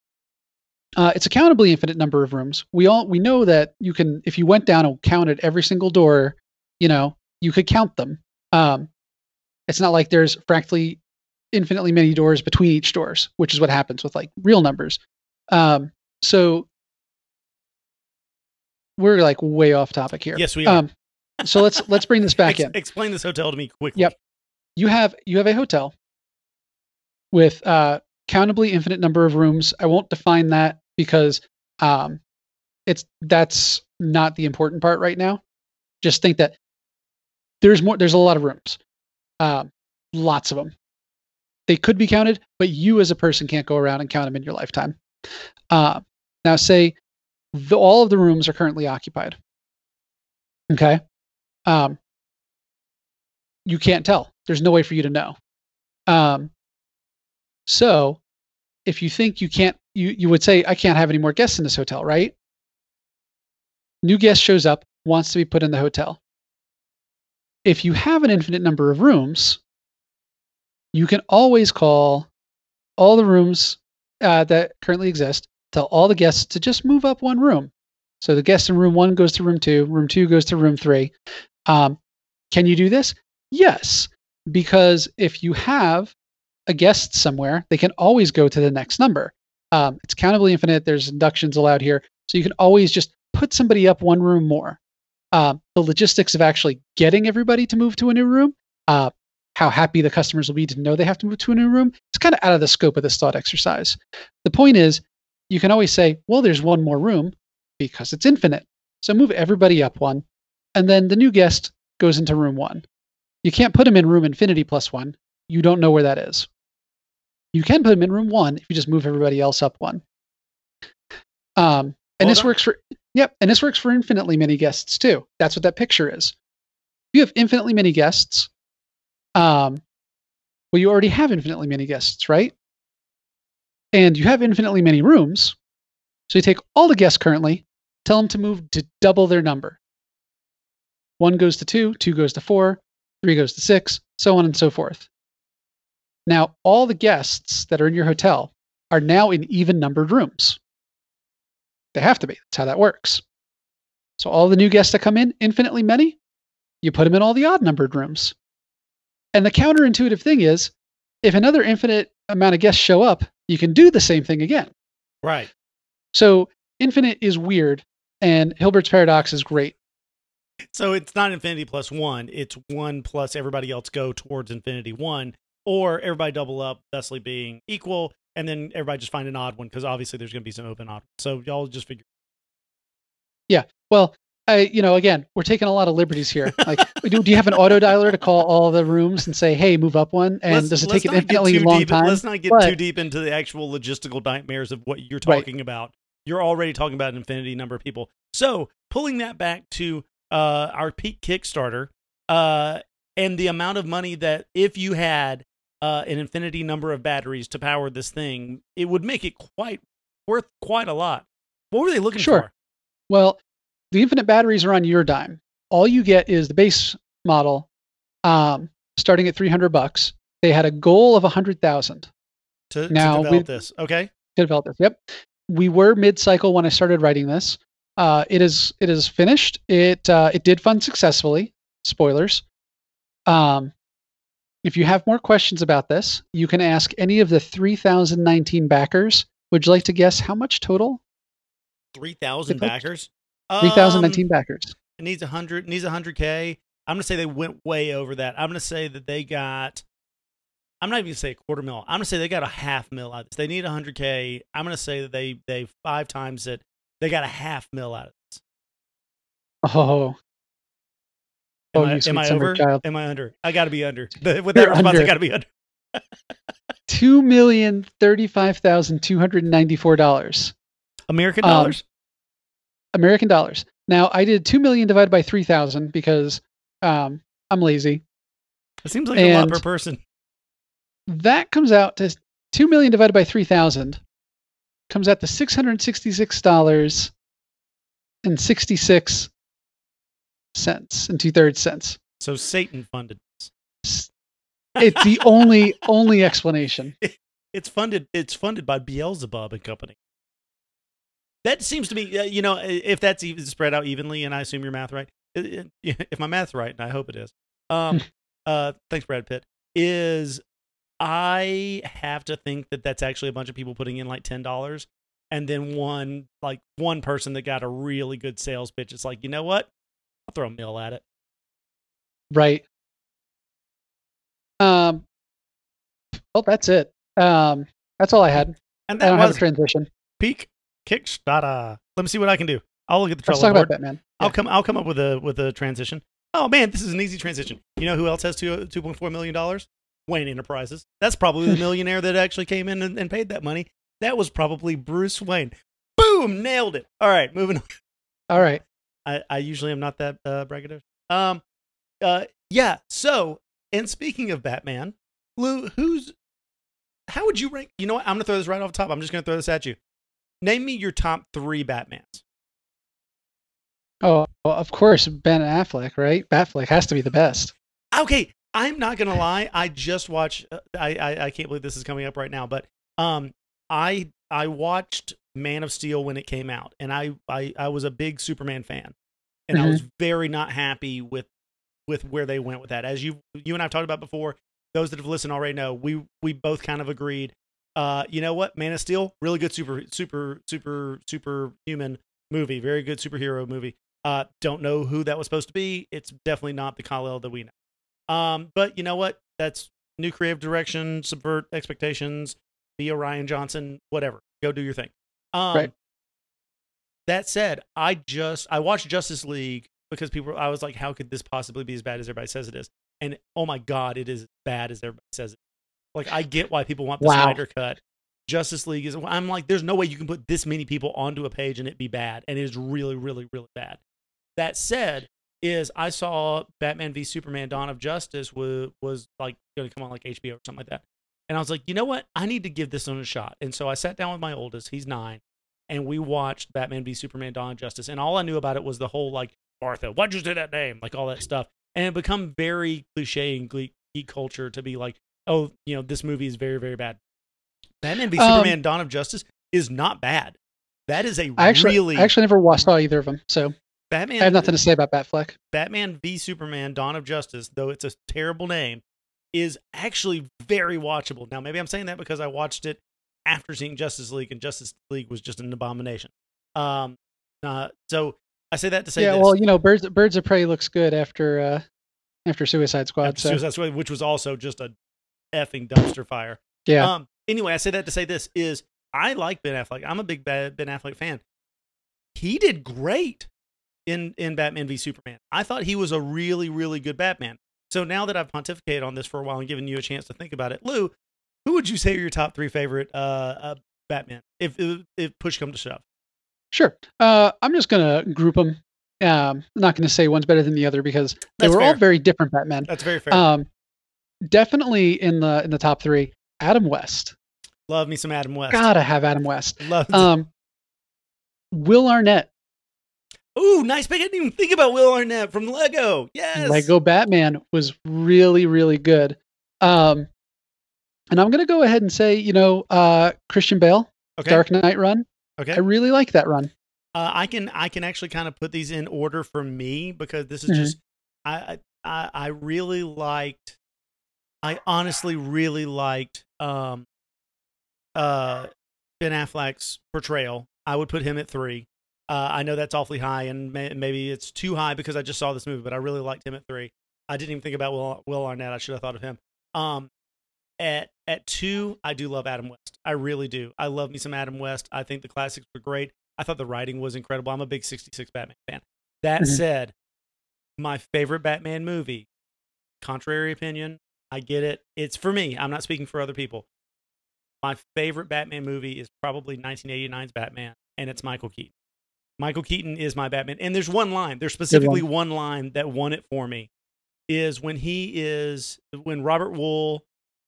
uh, it's a countably infinite number of rooms. We all we know that you can if you went down and counted every single door, you know, you could count them. Um, it's not like there's fractally infinitely many doors between each doors, which is what happens with like real numbers. Um, so we're like way off topic here. Yes, we are. Um, so let's let's bring this back Ex- in. Explain this hotel to me quickly. Yep. You have you have a hotel with uh, countably infinite number of rooms. I won't define that because um, it's that's not the important part right now. Just think that there's more. There's a lot of rooms, um, lots of them. They could be counted, but you as a person can't go around and count them in your lifetime. Uh, now, say the, all of the rooms are currently occupied. Okay. Um, you can't tell. There's no way for you to know. Um, so if you think you can't, you, you would say, I can't have any more guests in this hotel, right? New guest shows up, wants to be put in the hotel. If you have an infinite number of rooms, you can always call all the rooms uh, that currently exist, tell all the guests to just move up one room. So the guest in room one goes to room two, room two goes to room three. Um, can you do this? Yes, because if you have a guest somewhere, they can always go to the next number. Um, it's countably infinite. There's inductions allowed here, so you can always just put somebody up one room more. Um, the logistics of actually getting everybody to move to a new room, uh, how happy the customers will be to know they have to move to a new room, it's kind of out of the scope of this thought exercise. The point is, you can always say, well, there's one more room because it's infinite. So move everybody up one, and then the new guest goes into room one. You can't put him in room infinity plus one. You don't know where that is. You can put him in room one if you just move everybody else up one. Um, and Hold this on. works for yep, and this works for infinitely many guests too. That's what that picture is. If you have infinitely many guests, um, well, you already have infinitely many guests, right? And you have infinitely many rooms. So you take all the guests currently, tell them to move to double their number. One goes to two, two goes to four, three goes to six, so on and so forth. Now, all the guests that are in your hotel are now in even numbered rooms. They have to be. That's how that works. So, all the new guests that come in, infinitely many, you put them in all the odd numbered rooms. And the counterintuitive thing is, if another infinite amount of guests show up, you can do the same thing again. Right. So infinite is weird, and Hilbert's paradox is great. So it's not infinity plus one. It's one plus everybody else go towards infinity one, or everybody double up, thusly being equal, and then everybody just find an odd one because obviously there's going to be some open odd. So y'all just figure. Yeah. Well, I, you know, again, we're taking a lot of liberties here. Like, do, do you have an auto dialer to call all the rooms and say, "Hey, move up one"? And Let's- does it take an infinitely long deep- time? Let's not get But- too deep into the actual logistical nightmares of what you're Right. talking about. You're already talking about an infinity number of people. So pulling that back to uh, our peak Kickstarter uh, and the amount of money that if you had uh, an infinity number of batteries to power this thing, it would make it quite worth quite a lot. What were they looking Sure. for? Well, the infinite batteries are on your dime. All you get is the base model, um, starting at 300 bucks. They had a goal of 100,000 To, to develop we- this. Okay. to develop this. Yep, we were mid-cycle when I started writing this. Uh, it is it is finished. It uh, it did fund successfully. Spoilers. Um, if you have more questions about this, you can ask any of the 3,019 backers. Would you like to guess how much total? 3,000 They backers? 3,019 Um, backers. It needs a hundred. Needs a hundred k. I'm gonna say they went way over that. I'm gonna say that they got. I'm not even gonna say a quarter mil. I'm gonna say they got a half mil out of this. They need a hundred k. I'm gonna say that they they five times it. They got a half mil out of this. Oh, Am Oh, I, am I over? child. Am I under? I got to be under. [laughs] With You're that response, I got to be under. two million thirty-five thousand two hundred ninety-four dollars American Um, dollars. American dollars. Now I did two million divided by three thousand because um, I'm lazy. it seems like a lot per person. That comes out to two million divided by three thousand comes out to six hundred sixty-six dollars and sixty-six cents and two-thirds cents. So Satan funded. this. It's the only only explanation. [laughs] It's funded. It's funded by Beelzebub and Company. That seems to be, uh, you know, if that's even spread out evenly, and I assume your math right. i- i- If my math's right, and I hope it is. Um, [laughs] uh, thanks, Brad Pitt. Is I have to think that that's actually a bunch of people putting in like ten dollars, and then one like one person that got a really good sales pitch. It's like, you know what? I'll throw a mill at it. Right. Um. Well, that's it. Um. That's all I had. And I that don't have was a transition. peak Kickstarter. Let me see what I can do. I'll look at the Let's talk board. about Batman. I'll come. I'll come up with a with a transition. Oh man, this is an easy transition. You know who else has two two point four million dollars? Wayne Enterprises. That's probably the [laughs] millionaire that actually came in and, and paid that money. That was probably Bruce Wayne. Boom, nailed it. All right, moving on. All right. I, I usually am not that uh, braggadocious. Um, uh, yeah. So, and speaking of Batman, Lou, who's how would you rank? You know what? I'm gonna throw this right off the top. I'm just gonna throw this at you. Name me your top three Batmans. Oh, well, of course, Ben Affleck, right? Batfleck has to be the best. Okay, I'm not gonna lie. I just watched. uh, I, I I can't believe this is coming up right now, but um, I I watched Man of Steel when it came out, and I I I was a big Superman fan, and I was very not happy with with where they went with that. As you you and I've talked about before, those that have listened already know we we both kind of agreed. Uh, you know what? Man of Steel, really good super super super superhuman movie, very good superhero movie. Uh, don't know who that was supposed to be. It's definitely not the Kal-El that we know. Um, but you know what? That's new creative direction, subvert expectations, be a Rian Johnson, whatever. Go do your thing. Um, Right. That said, I just I watched Justice League because people. I was like, how could this possibly be as bad as everybody says it is? And oh my god, it is as bad as everybody says it. Like I get why people want the Wow. Snyder cut. Justice League is. I'm like, there's no way you can put this many people onto a page and it be bad, and it is really, really, really bad. That said, is I saw Batman v Superman: Dawn of Justice was was like going to come on like HBO or something like that, and I was like, you know what, I need to give this one a shot. And so I sat down with my oldest, he's nine, and we watched Batman v Superman: Dawn of Justice, and all I knew about it was the whole like Martha, why'd you say that name, like all that stuff, and it become very cliche in geek, geek culture to be like, oh, you know, this movie is very, very bad. Batman v Um, Superman: Dawn of Justice is not bad. That is a I actually, really I actually never watched, saw either of them, so Batman. I have nothing to say about Batfleck. Batman v Superman: Dawn of Justice, though it's a terrible name, is actually very watchable. Now, maybe I'm saying that because I watched it after seeing Justice League, and Justice League was just an abomination. Um, uh, so I say that to say yeah, this. well, you know, Birds Birds of Prey looks good after uh after Suicide Squad. After so Suicide Squad, which was also just a effing dumpster fire. yeah, Um. Anyway, I say that to say this is I like Ben Affleck. I'm a big Ben Affleck fan. He did great in in Batman v Superman. I thought he was a really really good Batman. So now that I've pontificated on this for a while and given you a chance to think about it, Lou, who would you say are your top three favorite uh, uh Batman if, if if push come to shove? sure. Uh, I'm just gonna group them. Um, I'm not gonna say one's better than the other because they That's were all very different Batman. That's very fair. Um, definitely in the in the top three, Adam West. Love me some Adam West. Gotta have Adam West. Love. Um, Will Arnett, Ooh, nice pick. I didn't even think about Will Arnett from Lego. Yes. Lego Batman was really really good. Um, and I'm gonna go ahead and say, you know, uh, Christian Bale, Okay. Dark Knight run. Okay. I really like that run. Uh, I can I can actually kind of put these in order for me because this is Mhm. just I I I really liked I honestly really liked um uh Ben Affleck's portrayal. I would put him at three. Uh, I know that's awfully high, and may, maybe it's too high because I just saw this movie, but I really liked him at three. I didn't even think about Will, Will Arnett. I should have thought of him. Um, at at two, I do love Adam West. I really do. I love me some Adam West. I think the classics were great. I thought the writing was incredible. I'm a big 66 Batman fan. That Mhm. said, my favorite Batman movie, contrary opinion, I get it. It's for me. I'm not speaking for other people. My favorite Batman movie is probably 1989's Batman, and it's Michael Keaton. Michael Keaton is my Batman. And there's one line, there's specifically one line that won it for me is when he is, when Robert Wuhl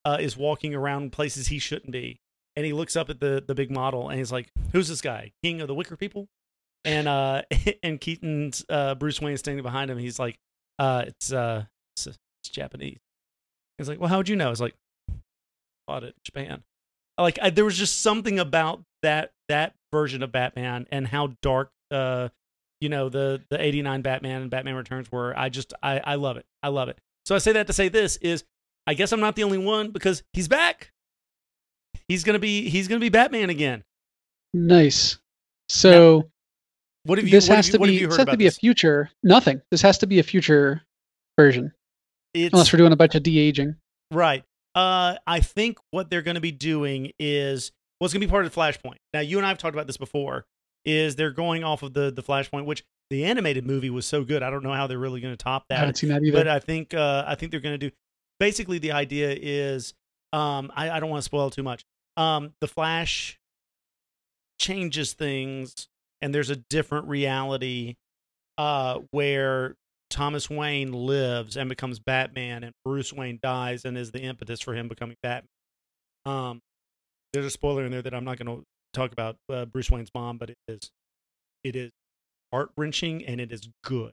uh, is walking around places he shouldn't be. And he looks up at the, the big model and he's like, Who's this guy? King of the Wicker People? And uh [laughs] and Keaton's uh Bruce Wayne standing behind him. He's like, uh it's uh it's, it's Japanese. He's like, Well, how would you know? It's like bought it in Japan. Like I, there was just something about that that version of Batman and how dark uh you know the the 89 Batman and Batman Returns were. I just I I love it. I love it. So I say that to say this is I guess I'm not the only one because he's back. He's gonna be he's gonna be Batman again. Nice. So What have you? this has you, to be this has to be a future. Nothing. This has to be a future version, It's unless we're doing a bunch of de aging. right. Uh, I think what they're going to be doing is what's going to be part of the Flashpoint. Now, you and I have talked about this before. Is they're going off of the the Flashpoint, which the animated movie was so good. I don't know how they're really going to top that. I haven't seen that either. but I think uh, I think they're going to do. Basically, the idea is, um, I, I don't want to spoil too much. Um, the Flash changes things, and there's a different reality uh, where Thomas Wayne lives and becomes Batman, and Bruce Wayne dies and is the impetus for him becoming Batman. Um, there's a spoiler in there that I'm not going to talk about uh, Bruce Wayne's mom, but it is it is heart wrenching and it is good.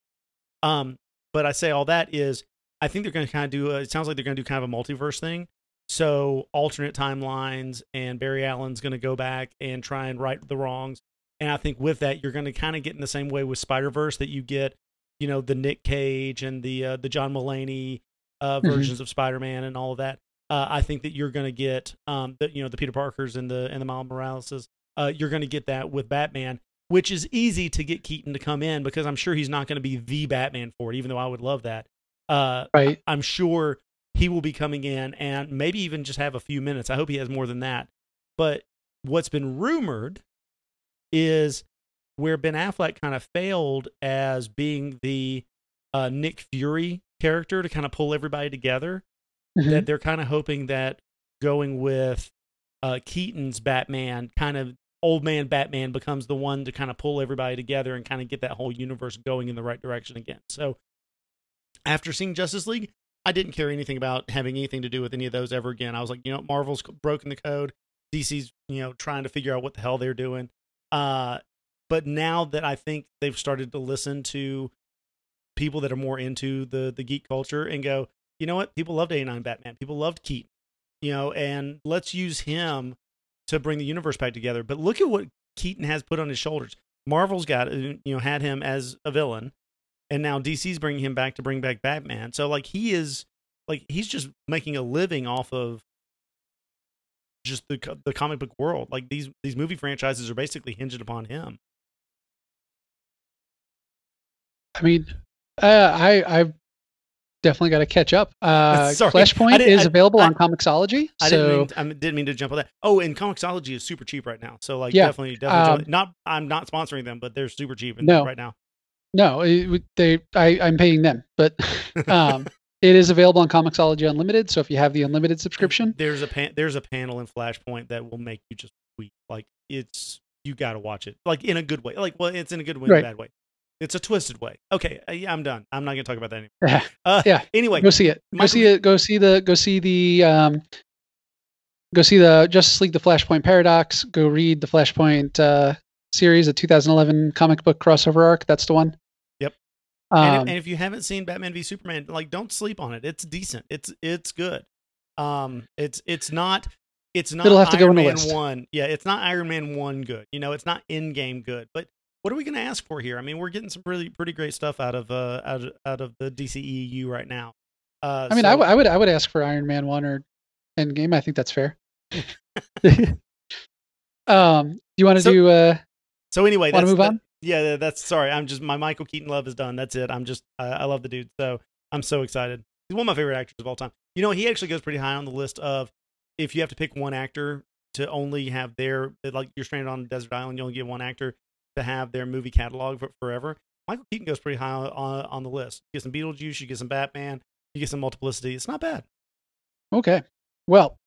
Um, but I say all that is I think they're going to kind of do. A, it sounds like they're going to do kind of a multiverse thing. So alternate timelines, and Barry Allen's going to go back and try and right the wrongs. And I think with that, you're going to kind of get in the same way with Spider Verse that you get, you know, the Nick Cage and the uh, the John Mulaney uh, Mhm. versions of Spider Man and all of that. Uh, I think that you're going to get, um, the you know, the Peter Parkers and the and the Miles Moraleses. Uh, you're going to get that with Batman, which is easy to get Keaton to come in because I'm sure he's not going to be the Batman for it, even though I would love that. Uh, right. I'm sure he will be coming in and maybe even just have a few minutes. I hope he has more than that. But what's been rumored is where Ben Affleck kind of failed as being the uh, Nick Fury character to kind of pull everybody together. Mhm. That they're kind of hoping that going with uh, Keaton's Batman, kind of old man Batman, becomes the one to kind of pull everybody together and kind of get that whole universe going in the right direction again. So after seeing Justice League, I didn't care anything about having anything to do with any of those ever again. I was like, you know, Marvel's broken the code. DC's, you know, trying to figure out what the hell they're doing. Uh, but now that I think they've started to listen to people that are more into the the geek culture and go, you know what, people loved '89 Batman, people loved Keaton, you know, and let's use him to bring the universe back together. But look at what Keaton has put on his shoulders. Marvel's got, uh, you know, had him as a villain and now DC's bringing him back to bring back Batman. So like he is like he's just making a living off of just the the comic book world. Like these these movie franchises are basically hinged upon him. I mean, uh, I I've definitely got to catch up. Uh, [laughs] Sorry, Flashpoint is I- available I- on Comixology. I so didn't mean I didn't mean to jump on that. Oh, and Comixology is super cheap right now. So like Yeah, definitely definitely um, not I'm not sponsoring them, but they're super cheap No. right now. no, it, they I I'm paying them, but [laughs] um, it is available on Comixology Unlimited. So if you have the unlimited subscription, There's a pan- there's a panel in Flashpoint that will make you just weep. Like it's you got to watch it. Like in a good way. Like well, it's in a good way, Right. bad way. It's a twisted way. Okay, uh, yeah, I'm done. I'm not gonna talk about that [laughs] anymore. yeah, Uh, Yeah. Anyway, go see it. Go see it. Go see the. Go see the. Um, go see the Justice League: The Flashpoint Paradox. Go read the Flashpoint uh, series, a 2011 comic book crossover arc. That's the one. Yep. Um, and, if, and if you haven't seen Batman v Superman, like don't sleep on it. It's decent. It's it's good. Um, it's it's not it's not It'll have to Iron go on the Man list. one. Yeah, it's not Iron Man one good. You know, it's not Endgame good. But what are we going to ask for here? I mean, we're getting some pretty pretty great stuff out of uh out of, out of the DCEU right now. Uh, I mean, I so- would- I would I would ask for Iron Man one or Endgame. I think that's fair. [laughs] um, do you want to So- do? Uh, So anyway, Wanna that's, move that- on? Yeah, that's sorry. I'm just my Michael Keaton love is done. That's it. I'm just I, I love the dude. So I'm so excited. He's one of my favorite actors of all time. You know, he actually goes pretty high on the list of if you have to pick one actor to only have their like you're stranded on a desert island, you only get one actor to have their movie catalog for, forever. Michael Keaton goes pretty high on, on the list. You get some Beetlejuice, you get some Batman, you get some Multiplicity. It's not bad. okay. Well,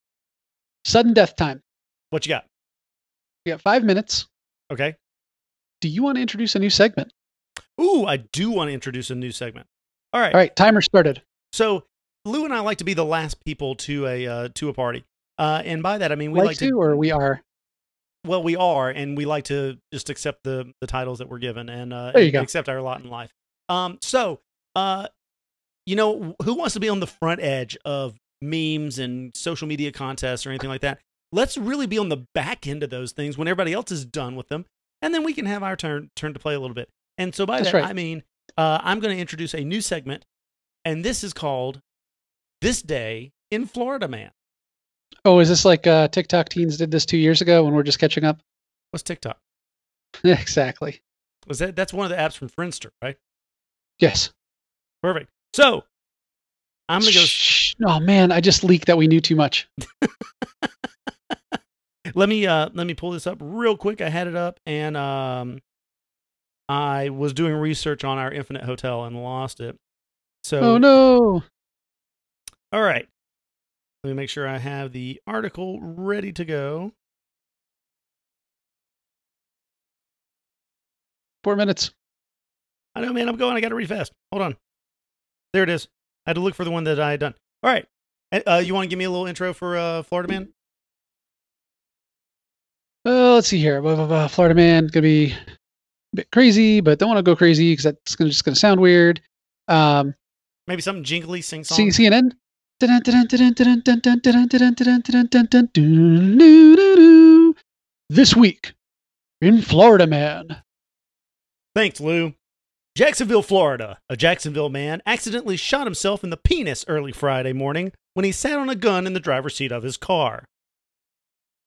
sudden death time. What you got? We got five minutes. Okay. Do you want to introduce a new segment? Ooh, I do want to introduce a new segment. All right. All right, timer started. So Lou and I like to be the last people to a uh, to a party, uh, and by that I mean we like, like, to, or we are. Well we are, and we like to just accept the the titles that we're given and, uh, and accept our lot in life. Um, so uh, you know who wants to be on the front edge of memes and social media contests or anything like that? Let's really be on the back end of those things when everybody else is done with them, and then we can have our turn turn to play a little bit. And so by That's that right. I mean uh, I'm going to introduce a new segment, and this is called "This Day in Florida Man." Oh, is this like uh, TikTok teens did this two years ago when we're just catching up? What's TikTok? [laughs] exactly. Was that that's one of the apps from Friendster, right? Yes. Perfect. So I'm gonna go. Shh. Oh man, I just leaked that we knew too much. [laughs] Let me uh let me pull this up real quick. I had it up and um I was doing research on our Infinite Hotel and lost it. So Oh no. all right. Let me make sure I have the article ready to go. Four minutes. I know, man. I'm going. I got to read fast. Hold on. There it is. I had to look for the one that I had done. All right. Uh, you want to give me a little intro for uh, Florida Man? Uh, let's see here. Blah, blah, blah. Florida man gonna be a bit crazy, but don't want to go crazy because that's gonna just gonna sound weird. Um, Maybe something jingly, sing song. CNN. This week in Florida Man. Thanks, Lou. Jacksonville, Florida. A Jacksonville man accidentally shot himself in the penis early Friday morning when he sat on a gun in the driver's seat of his car.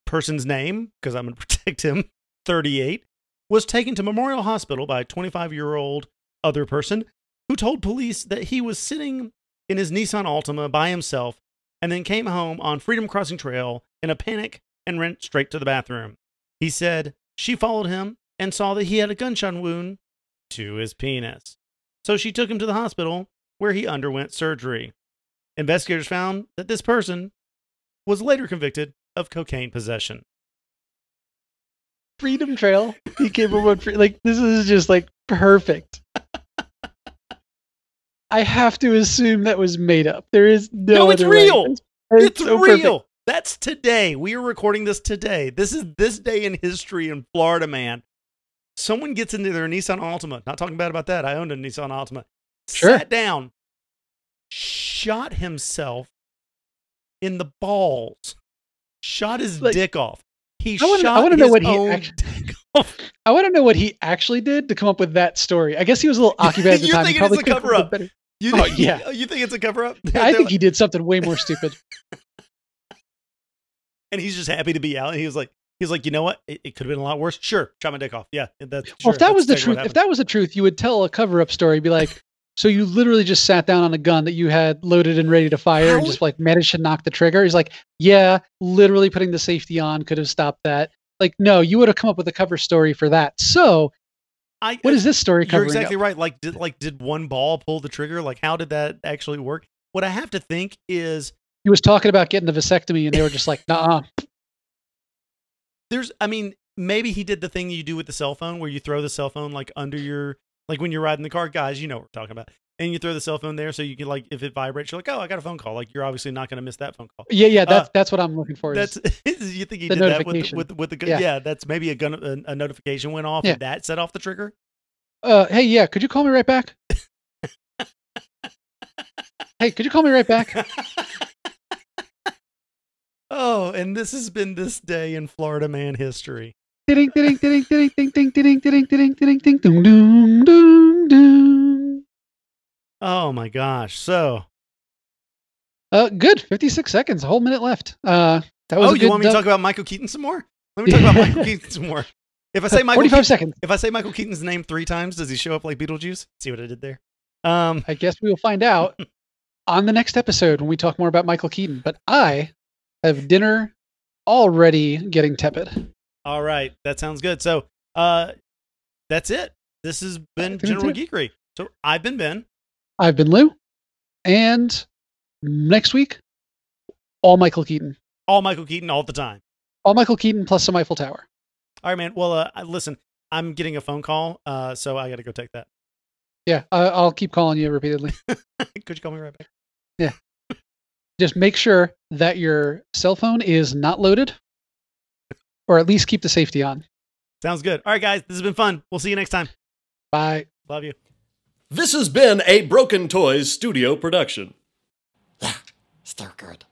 Person's name, because I'm going to protect him, 38, was taken to Memorial Hospital by a 25 year old other person who told police that he was sitting in his Nissan Altima by himself and then came home on Freedom Crossing Trail in a panic and went straight to the bathroom. He said she followed him and saw that he had a gunshot wound to his penis. So she took him to the hospital where he underwent surgery. Investigators found that this person was later convicted of cocaine possession. Freedom Trail. He came up with like this is just like perfect. I have to assume that was made up. There is no. No, it's real. It's, It's, so real. perfect. That's today. We are recording this today. This is this day in history in Florida, man. Someone gets into their Nissan Altima. Not talking bad about that. I owned a Nissan Altima. Sure. Sat down, shot himself in the balls, shot his Like- dick off. He I wanna- I shot wanna know his what he [laughs] off. I want to know what he actually did to come up with that story. I guess he was a little [laughs] occupied at the You're time. He thinking probably it's a come up You Oh, yeah. Oh, you think it's a cover up? [laughs] I think he did something way more stupid. [laughs] and he's just happy to be out. And he was like, he's like, you know what? It, it could have been a lot worse. Sure, chop my dick off. Yeah, that's. well, sure, if that was the truth, if that was the truth, you would tell a cover up story. Be like, [laughs] so you literally just sat down on a gun that you had loaded and ready to fire, and just like managed to knock the trigger. He's like, yeah, literally putting the safety on could have stopped that. Like, no, you would have come up with a cover story for that. So, I, what is this story uh, You're exactly up? right. Like, did like did one ball pull the trigger? Like, how did that actually work? What I have to think is He was talking about getting the vasectomy, and they were just like, [laughs] nah. there's. I mean, maybe he did the thing you do with the cell phone, where you throw the cell phone like under your like when you're riding the car, guys. You know what we're talking about. And you throw the cell phone there, so you can like if it vibrates, you're like, oh, I got a phone call. Like you're obviously not going to miss that phone call. Yeah, yeah, that's Uh, that's what I'm looking for. That's you think he did that with with with the gun? Yeah. Yeah. that's maybe a gun a, a notification went off Yeah. and that set off the trigger. uh, hey, yeah, could you call me right back? hey, could you call me right back? oh, and this has been this day in Florida man history. Ding ding ding ding ding ding ding ding ding ding ding ding doom doom doom. Oh my gosh! So, Uh, good. Fifty-six seconds. A whole minute left. Uh, that was oh, you want me to uh, talk about Michael Keaton some more? Let me [laughs] talk about Michael Keaton some more. If I say Michael, Forty-five Keaton, seconds. if I say Michael Keaton's name three times, does he show up like Beetlejuice? See what I did there? Um, I guess we will find out [laughs] on the next episode when we talk more about Michael Keaton. But I have dinner already getting tepid. all right, that sounds good. So, uh, that's it. This has been I think that's General. Geekery. So I've been Ben. I've been Lou, and next week, all Michael Keaton. All Michael Keaton all the time. All Michael Keaton plus some Eiffel Tower. All right, man. Well, uh, listen, I'm getting a phone call, uh, so I got to go take that. Yeah, I, I'll keep calling you repeatedly. [laughs] Could you call me right back? Yeah. Just make sure that your cell phone is not loaded, or at least keep the safety on. Sounds good. All right, guys, this has been fun. We'll see you next time. Bye. Love you. This has been a Broken Toys studio production. Yeah, still good.